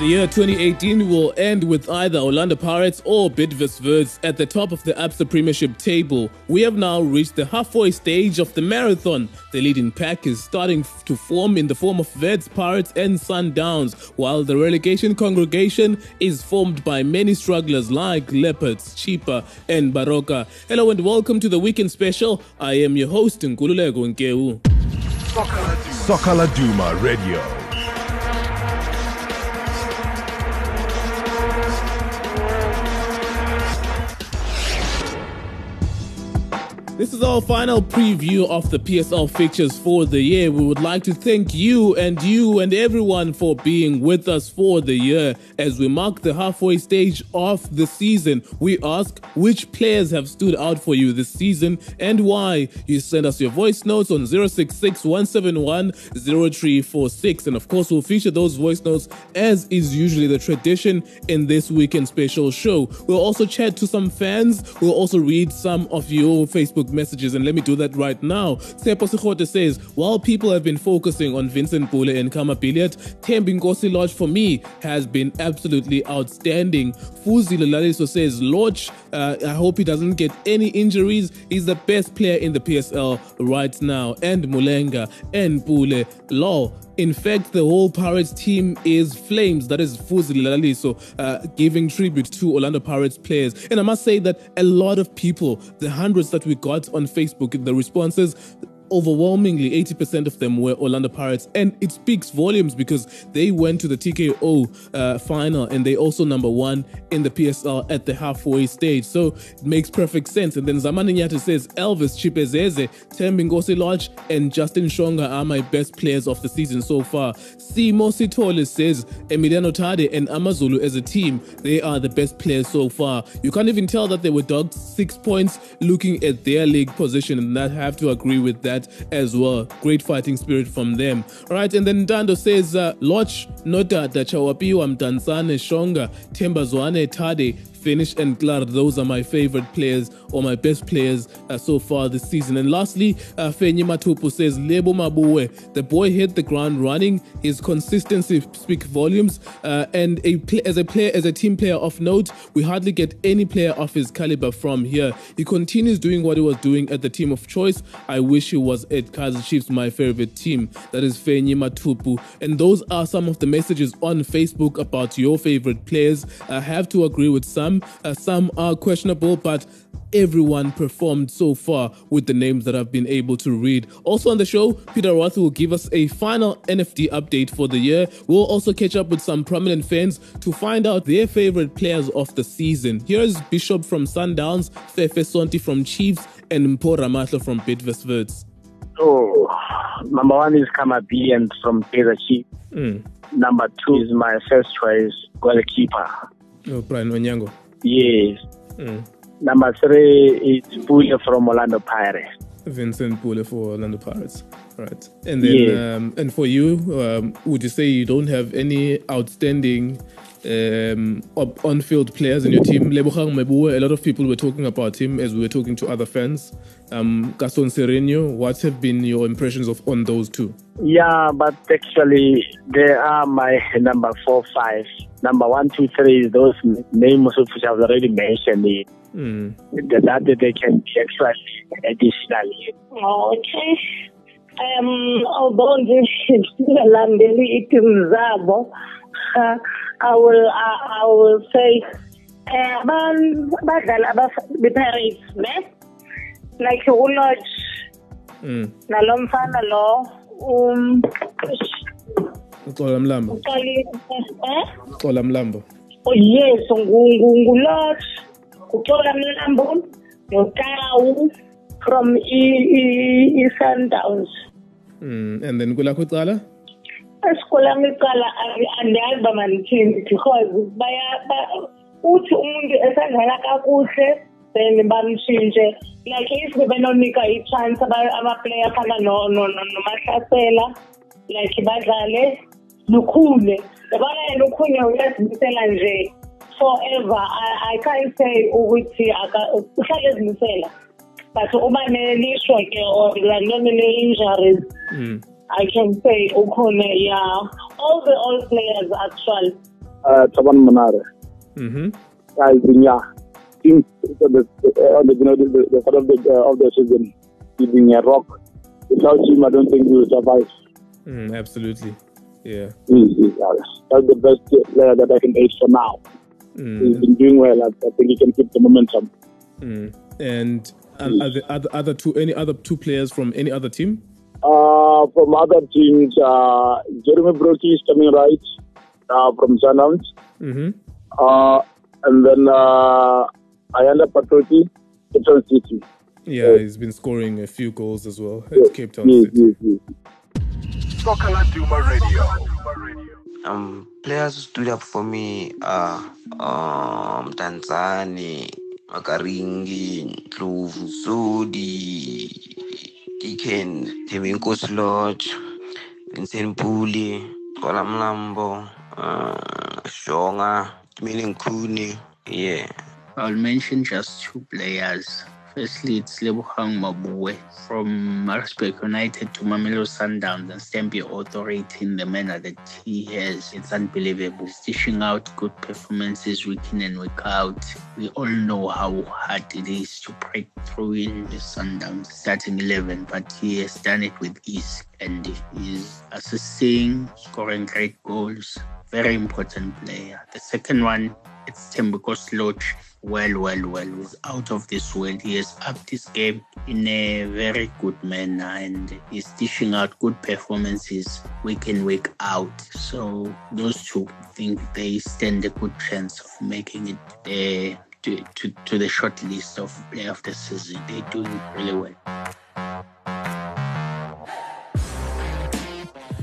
The year 2018 will end with either Orlando Pirates or Bidvest at the top of the ABSA Premiership table. We have now reached the halfway stage of the marathon. The leading pack is starting to form in the form of Vets, Pirates, and Sundowns, while the relegation congregation is formed by many strugglers like Leopards, Chippa, and Baroka. Hello and welcome to the weekend special. I am your host, Nkululeko Nkeu. Soccer Laduma Radio. This is our final preview of the PSL fixtures for the year. We would like to thank you and you and everyone for being with us for the year. As we mark the halfway stage of the season, we ask which players have stood out for you this season and why. You send us your voice notes on 066 171 0346. And of course, we'll feature those voice notes as is usually the tradition in this weekend special show. We'll also chat to some fans. We'll also read some of your Facebook messages, and let me do that right now. Sepo Sikhote says, while people have been focusing on Vincent Pule and Khama Billiat, Thembinkosi Lorch for me has been absolutely outstanding. Fuzi Laliso says, Lorch, uh, I hope he doesn't get any injuries. He's the best player in the PSL right now. And Mulenga and Pule. Law in fact, the whole Pirates team is flames. That is Fuzi Laliso uh, giving tribute to Orlando Pirates players. And I must say that a lot of people, the hundreds that we got on Facebook, the responses, overwhelmingly 80% of them were Orlando Pirates, and it speaks volumes because they went to the TKO uh, final and they also number one in the PSL at the halfway stage. So it makes perfect sense. And then Zamani Nyati says Elvis Chipezeze, Thembi Lorch, and Justin Shonga are my best players of the season so far. Simo Sitole says Emiliano Tade and Amazulu as a team, they are the best players so far. You can't even tell that they were dogged six points looking at their league position, and I have to agree with that that as well. Great fighting spirit from them. All right, and then Dando says, uh, Lorch, Nodada, Chawapiwa, Mdanzane, Shonga, Tembazwane, Tade, Finish and Glad. Those are my favorite players or my best players uh, so far this season. And lastly, uh, Fenyi Matupu says, Lebo Maboe, the boy hit the ground running. His consistency speaks volumes. Uh, and a as a player, as a team player of note, we hardly get any player of his caliber from here. He continues doing what he was doing at the team of choice. I wish he was at Kaizer Chiefs, my favorite team. That is Fenyi Matupu. And those are some of the messages on Facebook about your favorite players. I have to agree with some some. Uh, some are questionable, but everyone performed so far with the names that I've been able to read. Also on the show, Peter Raath will give us a final NFD update for the year. We'll also catch up with some prominent fans to find out their favorite players of the season. Here's Bishop from Sundowns, Fefe Sonti from Chiefs, and Mpho Ramatlo from Bidvest Wits. Oh, number one is Khama Billiat from Kaizer Chiefs. Mm. Number two is my first choice, goalkeeper. Oh, Brian Onyango. Yes. Mm. Number three is Pule from Orlando Pirates. Vincent Pule for Orlando Pirates. Right. And then, yes. um, and for you, um, would you say you don't have any outstanding um, on-field players in your team? Lebohang Maboe, a lot of people were talking about him as we were talking to other fans. Um, Gaston Sirino, what have been your impressions of on those two? Yeah, but actually, they are my number four, five. Number one, two, three, those names which I've already mentioned. Mm. That they can be actually additionally. Okay. Um, although ngilandeli itimu zabo I will I, I will say abantu badlala be-Pirates ne? Like ulodge mm. nalo mfana lo um uxola mlambo. uxola mlambo. Oh yes ngulodge uxola mlambo notawu from i-sundowns mm. and then kulakho icala esikolami iqala andiyazi uba mandithini because uthi umuntu esandlala kakuhle then bamshintshe. Like if bebenonika i-chance amaplayer afana nomahlasela like badlale lukhule. Yabona yena ukhunye uyazimisela nje forever. I can't say ukuthi uhlale ezimisela but uba nelishwa ke or like noma ne-injuries mm. I can say Okone, yeah. All the all players actually. uh, Thabang Monare. Mm-hmm. Guys, yeah, since the, the, uh, the, you know, the, the, the start of the, uh, of the season, he's a rock. Without him, I don't think we will survive. Mm, absolutely. Yeah. He's, he's uh, that's the best player that I can age for now. Mm. He's been doing well. I, I think he can keep the momentum. Mm. And are, are the other, other two, any other two players from any other team? Uh, from other teams, uh, Jeremy Brockie is coming right uh, from Sundowns. Mm-hmm. Uh, and then uh, Ayanda Patosi, Cape Town City. Yeah, he's been scoring a few goals as well at Cape Town Yes, City. yes, yes. Radio. Um, players who stood up for me are um Tanzani, Makaringi, Ndlovu, Sodi, Deacon, Thembinkosi Lorch, Vincent Pule, Xola Mlambo, uh, Shonga, Meaning Kuni, yeah. I'll mention just two players. Firstly, it's Lebohang Maboe from Maritzburg United to Mamelodi Sundowns and Stempy Authority in the manner that he has. It's unbelievable. He's dishing out good performances week in and week out. We all know how hard it is to break through in the Sundowns starting 11, but he has done it with ease and he's assisting, scoring great goals. Very important player. The second one, it's Thembinkosi Lorch. Well, well, well, was out of this world. He has upped his game in a very good manner and he's dishing out good performances week in, week out. So those two think they stand a good chance of making it uh, to, to, to the short list of player of the season. They're doing really well.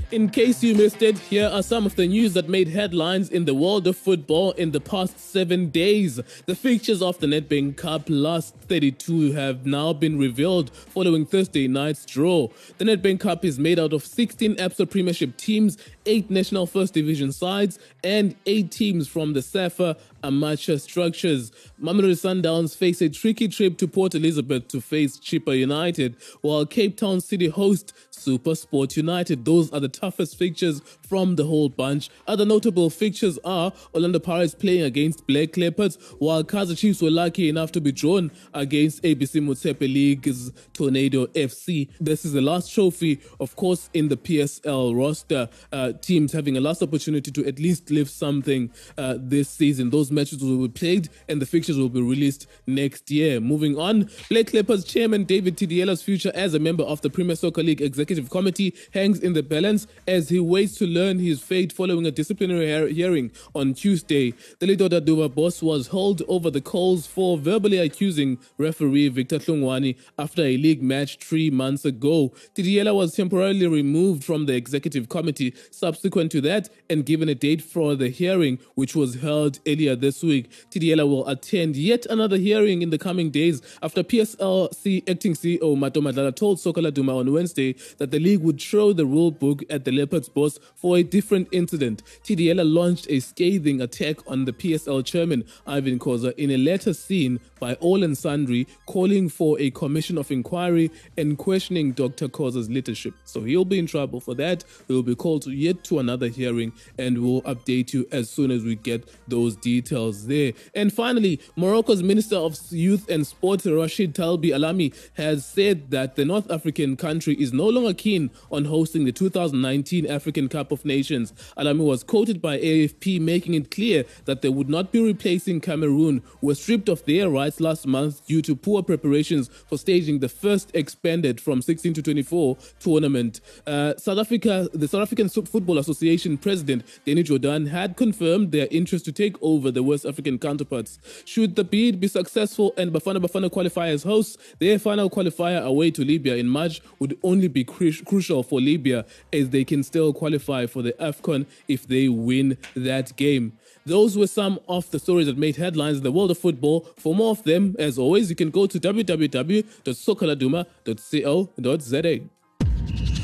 In case you missed it, here are some of the news that made headlines in the world of football in the past seven days. The fixtures of the Nedbank Cup last 32 have now been revealed following Thursday night's draw. The Nedbank Cup is made out of 16 Absa Premiership teams, 8 National First Division sides, and 8 teams from the SAFA amateur structures. Mamelodi Sundowns face a tricky trip to Port Elizabeth to face Chippa United, while Cape Town City host Super Sport United. Those are the toughest fixtures from the whole bunch. Other notable fixtures are Orlando Pirates playing against Black Leopards, while Kaizer Chiefs were lucky enough to be drawn against ABC Motsepe League's Tornado FC. This is the last trophy, of course, in the PSL roster. Uh, teams having a last opportunity to at least lift something uh, this season. Those matches will be played and the fixtures will be released next year. Moving on, Black Leopards chairman David Thidiela's future as a member of the Premier Soccer League Executive Committee hangs in the balance as he waits to learn his fate following a disciplinary hear- hearing on Tuesday. The Lidoda Duvha boss was hauled over the coals for verbally accusing referee Victor Hlungwani after a league match three months ago. Thidiela was temporarily removed from the executive committee subsequent to that and given a date for the hearing, which was held earlier this week. Thidiela will attend yet another hearing in the coming days after PSLC acting CEO Mato Madlala told Soccer Laduma on Wednesday that the league would throw the rule book at the Leopards boss for a different incident. Thidiela launched a scathing attack on the PSL chairman Irvin Khoza in a letter seen by all and sundry calling for a commission of inquiry and questioning Dr. Khoza's leadership. So he'll be in trouble for that. He'll be called yet to another hearing and we'll update you as soon as we get those details there. And finally, Morocco's Minister of Youth and Sport, Rashid Talbi Alami, has said that the North African country is no longer keen on hosting the 2019 African Cup of Nations. Alami was quoted by AFP making it clear that they would not be replacing Cameroon, who were stripped of their rights last month due to poor preparations for staging the first expanded from 16 to 24 tournament. Uh, South Africa, the South African Football Association president Danny Jordan had confirmed their interest to take over the West African counterparts. Should the bid be successful and Bafana Bafana qualify as hosts, their final qualifier away to Libya in March would only be cru- crucial for Libya as they can still qualify for the AFCON if they win that game. Those were some of the stories that made headlines in the world of football. For more of them, as always, you can go to www.soccerladuma.co.za.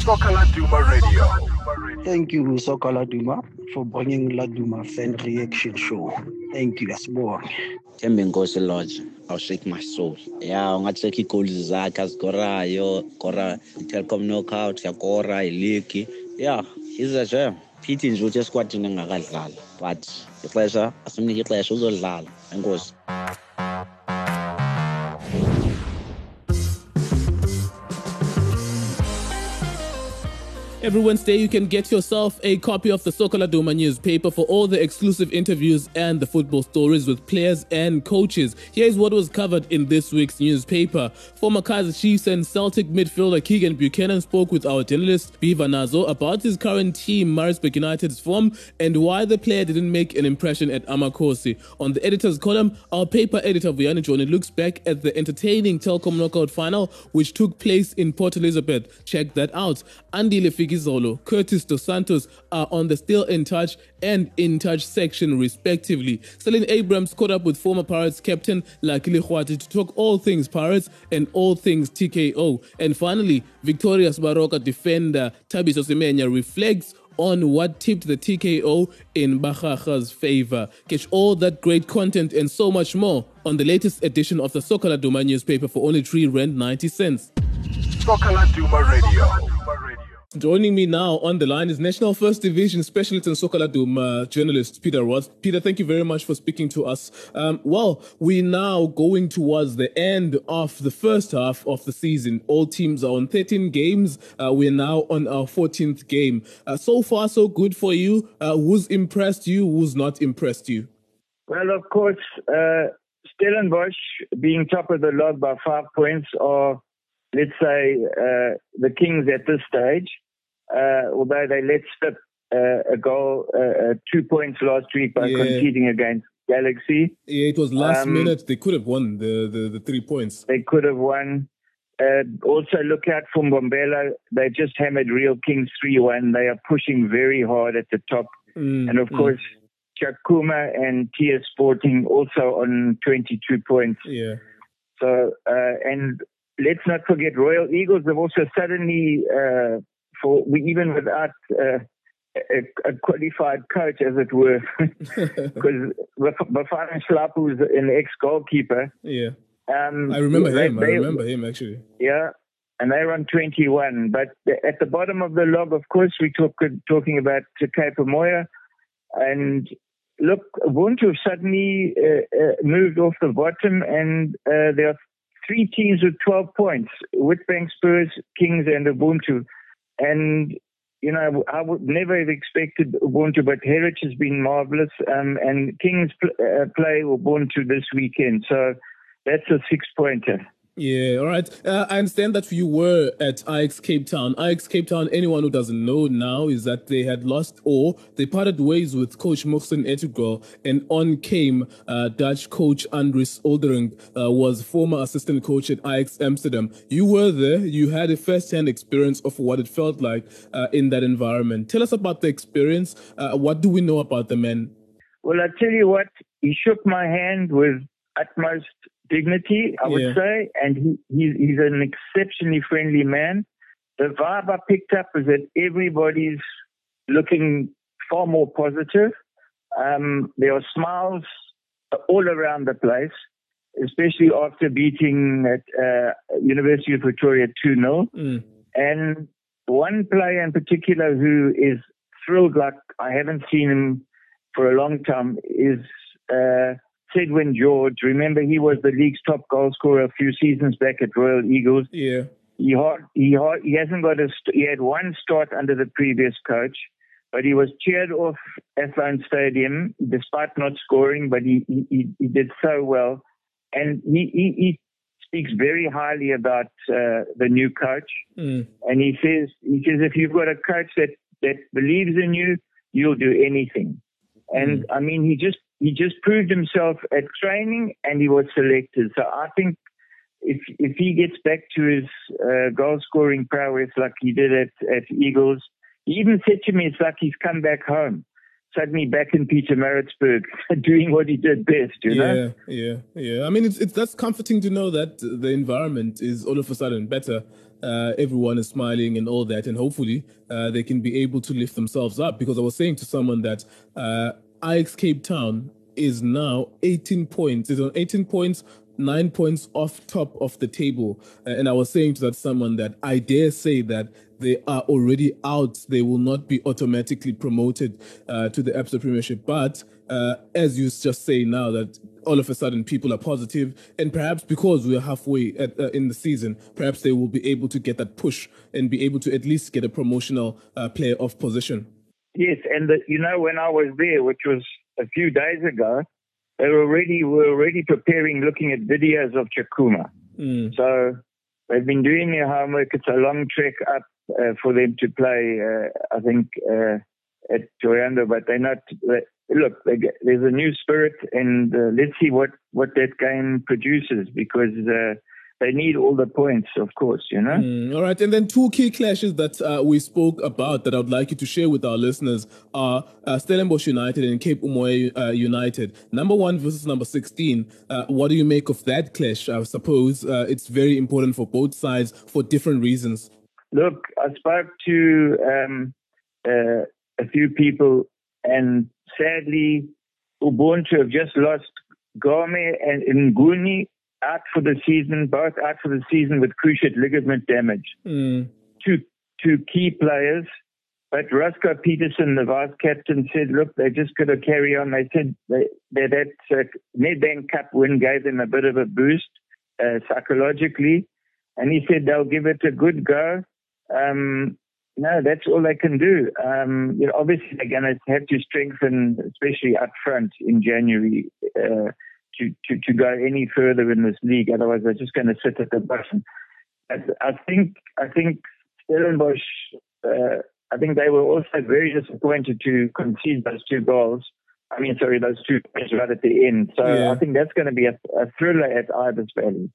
Soccer Laduma Radio. Thank you, Soccer Laduma, for bringing Laduma Fan Reaction Show. Thank you, asibonge. Thembinkosi Lorch, I'll shake my soul. Yeah, ungacheck i-goals zakhe azikorayo, kora i-Telkom knockout, yakora, iligi. Yeah, he's a gem. phithi nje ukuthi esquadini engakadlala but ixesha asimnike ixesha uzodlala enkosi Every Wednesday, you can get yourself a copy of the Soccer Laduma newspaper for all the exclusive interviews and the football stories with players and coaches. Here's what was covered in this week's newspaper. Former Kaizer Chiefs and Celtic midfielder Keegan Buchanan spoke with our journalist Biva Nazo about his current team, Maritzburg United's form, and why the player didn't make an impression at Amakosi. On the editor's column, our paper editor Vuyani Johnny looks back at the entertaining Telkom knockout final, which took place in Port Elizabeth. Check that out. Andy Lefiki Gizolo, Curtis Dos Santos are on the Still in Touch and In Touch section, respectively. Celine Abrams caught up with former Pirates captain Lucky Lekgwathi to talk all things Pirates and all things TKO. And finally, Victoria's Baroka defender Thabiso Semenya reflects on what tipped the TKO in Bakgaga's favor. Catch all that great content and so much more on the latest edition of the Soccer Laduma newspaper for only 3 Rand 90 cents. Soccer Laduma Radio. Joining me now on the line is National First Division Specialist and Soccer Laduma journalist Peter Raath. Peter, thank you very much for speaking to us. Um, well, we're now going towards the end of the first half of the season. All teams are on 13 games. Uh, we're now on our 14th game. Uh, so far, so good for you. Uh, who's impressed you? Who's not impressed you? Well, of course, uh, Stellenbosch being top of the log by five points are, let's say, uh, the kings at this stage uh, although they let slip uh, a goal, uh, uh, two points last week by yeah. conceding against Galaxy. Yeah, it was last um, minute. They could have won the, the, the three points. They could have won. Uh, also, look out for Mbombela. They just hammered Real Kings 3 1. They are pushing very hard at the top. Mm, and of mm. course, Tshakhuma and TS Sporting also on 22 points. Yeah. So, uh, and let's not forget Royal Eagles have also suddenly uh, for we even without uh, a, a, qualified coach, as it were, because Bafana Schlapu is an ex-goalkeeper. Yeah, um, I remember they, him. They, I remember him actually. Yeah, and they run 21. But at the bottom of the log, of course, we talk talking about Cape Umoya, and look, Ubuntu suddenly uh, uh, moved off the bottom, and uh, there are three teams with 12 points: Witbank Spurs, Kings, and Ubuntu. And you know, I would never have expected Ubuntu, but Heritage has been marvelous. Um, and Kings uh, play Ubuntu this weekend, so that's a six pointer. Yeah, all right. Uh, I understand that you were at Ajax Cape Town. Ajax Cape Town, anyone who doesn't know now, is that they had lost or they parted ways with coach Muhsin Ertugral, and on came uh, Dutch coach Andries Ulderink, uh, was former assistant coach at Ajax Amsterdam. You were there. You had a first-hand experience of what it felt like uh, in that environment. Tell us about the experience. Uh, what do we know about the men? Well, I tell you what, he shook my hand with utmost dignity, I would yeah. say, and he, he's, he's an exceptionally friendly man. The vibe I picked up is that everybody's looking far more positive. Um, there are smiles all around the place, especially after beating at uh, University of Pretoria 2 0. Mm. And one player in particular who is thrilled like I haven't seen him for a long time is uh, Sedwyn George. Remember, he was the league's top goal scorer a few seasons back at Royal Eagles. Yeah. He he he hasn't got a he had one start under the previous coach, but he was cheered off Athlone Stadium despite not scoring. But he he, he did so well, and he he, he speaks very highly about uh, the new coach, mm. and he says he says if you've got a coach that that believes in you, you'll do anything. And mm. I mean, he just he just proved himself at training and he was selected. So I think if if he gets back to his uh, goal scoring prowess like he did at, at Eagles, he even said to me, it's like he's come back home. Suddenly back in Peter Pietermaritzburg, doing what he did best, you yeah, know? Yeah, yeah. I mean, it's, it's that's comforting to know that the environment is all of a sudden better. Uh, everyone is smiling and all that, and hopefully uh, they can be able to lift themselves up. Because I was saying to someone that uh, Ajax Cape Town is now 18 points. It's on 18 points nine points off top of the table. And I was saying to that someone that I dare say that they are already out. They will not be automatically promoted uh, to the Absa Premiership. But uh, as you just say now, that all of a sudden people are positive, and perhaps because we're halfway at, uh, in the season, perhaps they will be able to get that push and be able to at least get a promotional uh, player of position. Yes, and the, you know when I was there, which was a few days ago, they were already were already preparing, looking at videos of Tshakhuma. Mm. So they've been doing their homework. It's a long trek up uh, for them to play. Uh, I think uh, at Thohoyandou, but they're not. They, look, they get, there's a new spirit, and uh, let's see what what that game produces because uh, they need all the points, of course, you know. Mm, all right, and then two key clashes that uh, we spoke about that I would like you to share with our listeners are uh, Stellenbosch United and Cape Umoya uh, United. Number one versus number sixteen. Uh, what do you make of that clash? I suppose uh, it's very important for both sides for different reasons. Look, I spoke to um, uh, a few people, and sadly, Ubuntu have just lost Gome and Nguni out for the season, both out for the season with cruciate ligament damage. Mm. Two two key players. But Roscoe Peterson, the vice captain, said, look, they're just going to carry on. They said they, they, that uh, Nedbank Cup win gave them a bit of a boost uh, psychologically. And he said they'll give it a good go. Um, no, that's all they can do. Um, you know, obviously they're going to have to strengthen, especially up front in January. Uh, to, to, to go any further in this league. Otherwise, they're just going to sit at the bottom. I, I think I think Stellenbosch. Uh, I think they were also very disappointed to concede those two goals. I mean, sorry, those two points right at the end. So Yeah. I think that's going to be a, a thriller at Idas Valley.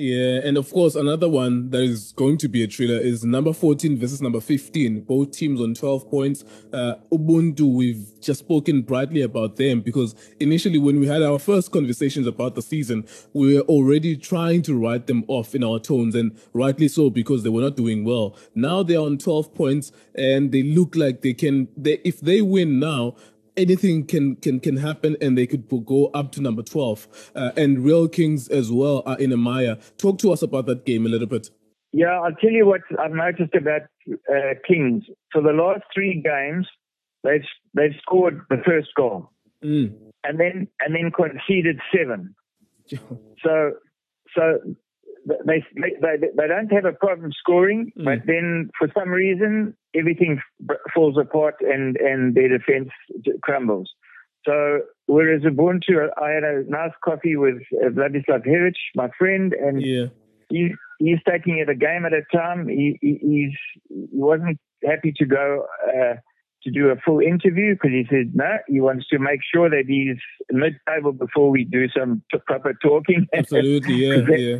Yeah, and of course, another one that is going to be a thriller is number 14 versus number 15. Both teams on 12 points. Uh, Ubuntu, we've just spoken brightly about them because initially, when we had our first conversations about the season, we were already trying to write them off in our tones, and rightly so because they were not doing well. Now they're on 12 points and they look like they can, they, if they win now, anything can can can happen and they could go up to number 12 uh, and real kings as well are in a mire talk to us about that game a little bit Yeah, I'll tell you what I've noticed about uh, Kings. For the last three games, they've they've scored the first goal mm. and then and then conceded seven. So, so they they they, don't have a problem scoring, Mm. but then for some reason everything falls apart and and their defense crumbles. So whereas Ubuntu, I had a nice coffee with uh, Vladislav Heric, my friend, and yeah he, he's taking it a game at a time. He, he, he's, he wasn't happy to go uh, to do a full interview because he said no, he wants to make sure that he's mid-table before we do some t- proper talking. absolutely yeah yeah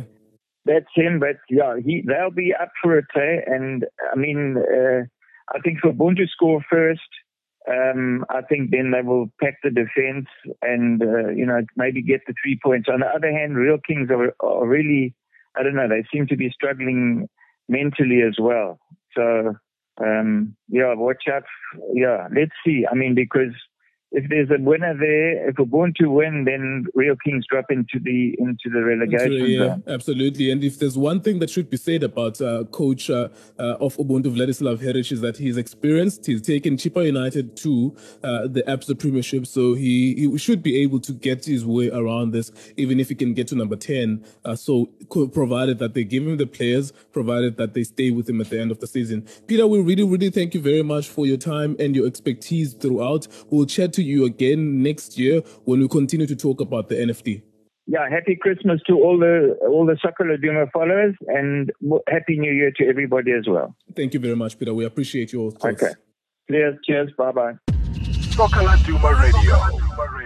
That's him, but yeah, he they'll be up for it. Eh? And I mean, uh, I think for Buntu score first. Um, I think then they will pack the defense and uh, you know maybe get the three points. On the other hand, Real Kings are, are really I don't know they seem to be struggling mentally as well. So um, yeah, watch out. Yeah, let's see. I mean because if there's a winner there, if Ubuntu win, then Real Kings drop into the into the relegation yeah, zone. absolutely. And if there's one thing that should be said about uh, coach uh, uh, of Ubuntu, Vladislav Heric, is that he's experienced. He's taken Chippa United to uh, the Absa Premiership, so he, he should be able to get his way around this, even if he can get to number 10. Uh, so, provided that they give him the players, provided that they stay with him at the end of the season. Peter, we really, really thank you very much for your time and your expertise throughout. We'll chat to you again next year when we continue to talk about the NFD. Yeah, happy Christmas to all the all the Soccer Laduma followers, and happy New Year to everybody as well. Thank you very much, Peter. We appreciate your thoughts. Okay. Cheers, cheers, bye bye. Soccer Laduma Radio.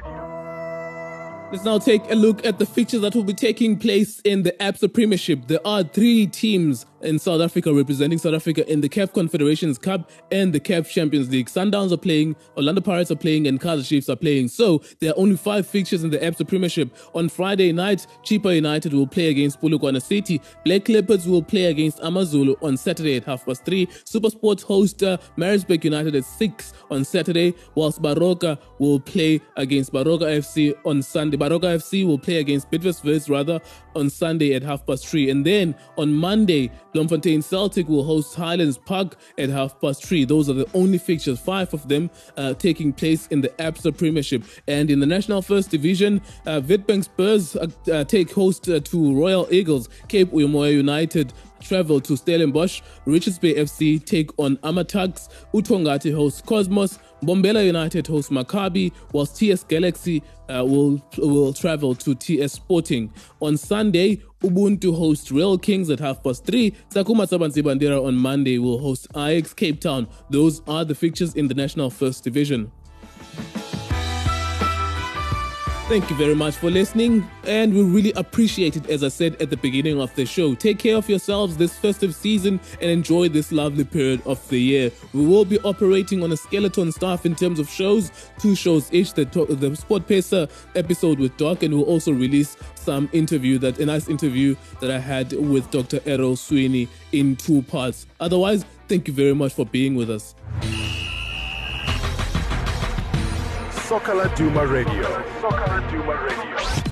Let's now take a look at the fixtures that will be taking place in the ABSA Premiership. There are three teams in South Africa representing South Africa in the CAF Confederations Cup and the CAF Champions League. Sundowns are playing, Orlando Pirates are playing, and Kaizer Chiefs are playing. So there are only five fixtures in the ABSA Premiership. On Friday night, Chippa United will play against Polokwane City. Black Leopards will play against Amazulu on Saturday at half past three. Supersport host uh, Maritzburg United at six on Saturday, whilst Baroka will play against Baroka FC on Sunday. Baroka FC will play against Bidvest rather on Sunday at half past three. And then on Monday, Bloemfontein Celtic will host Highlands Park at half past three. Those are the only fixtures, five of them uh, taking place in the Absa Premiership. And in the National First Division, uh, Witbank Spurs uh, uh, take host uh, to Royal Eagles. Cape Uyamoya United travel to Stellenbosch. Richards Bay FC take on AmaTuks. Uthongati hosts Cosmos. Mbombela United hosts Maccabi, whilst TS Galaxy uh, will will travel to TS Sporting. On Sunday, Ubuntu hosts Real Kings at half past three. Sakuma Sabansi Bandera on Monday will host Ajax Cape Town. Those are the fixtures in the National First Division. Thank you very much for listening, and we really appreciate it, as I said at the beginning of the show. Take care of yourselves this festive season and enjoy this lovely period of the year. We will be operating on a skeleton staff in terms of shows, two shows each the, the Sport Pacer episode with Doc, and we'll also release some interview that a nice interview that I had with Dr. Errol Sweeney in two parts. Otherwise, thank you very much for being with us. Soccer Laduma Radio. Soccer Laduma Radio.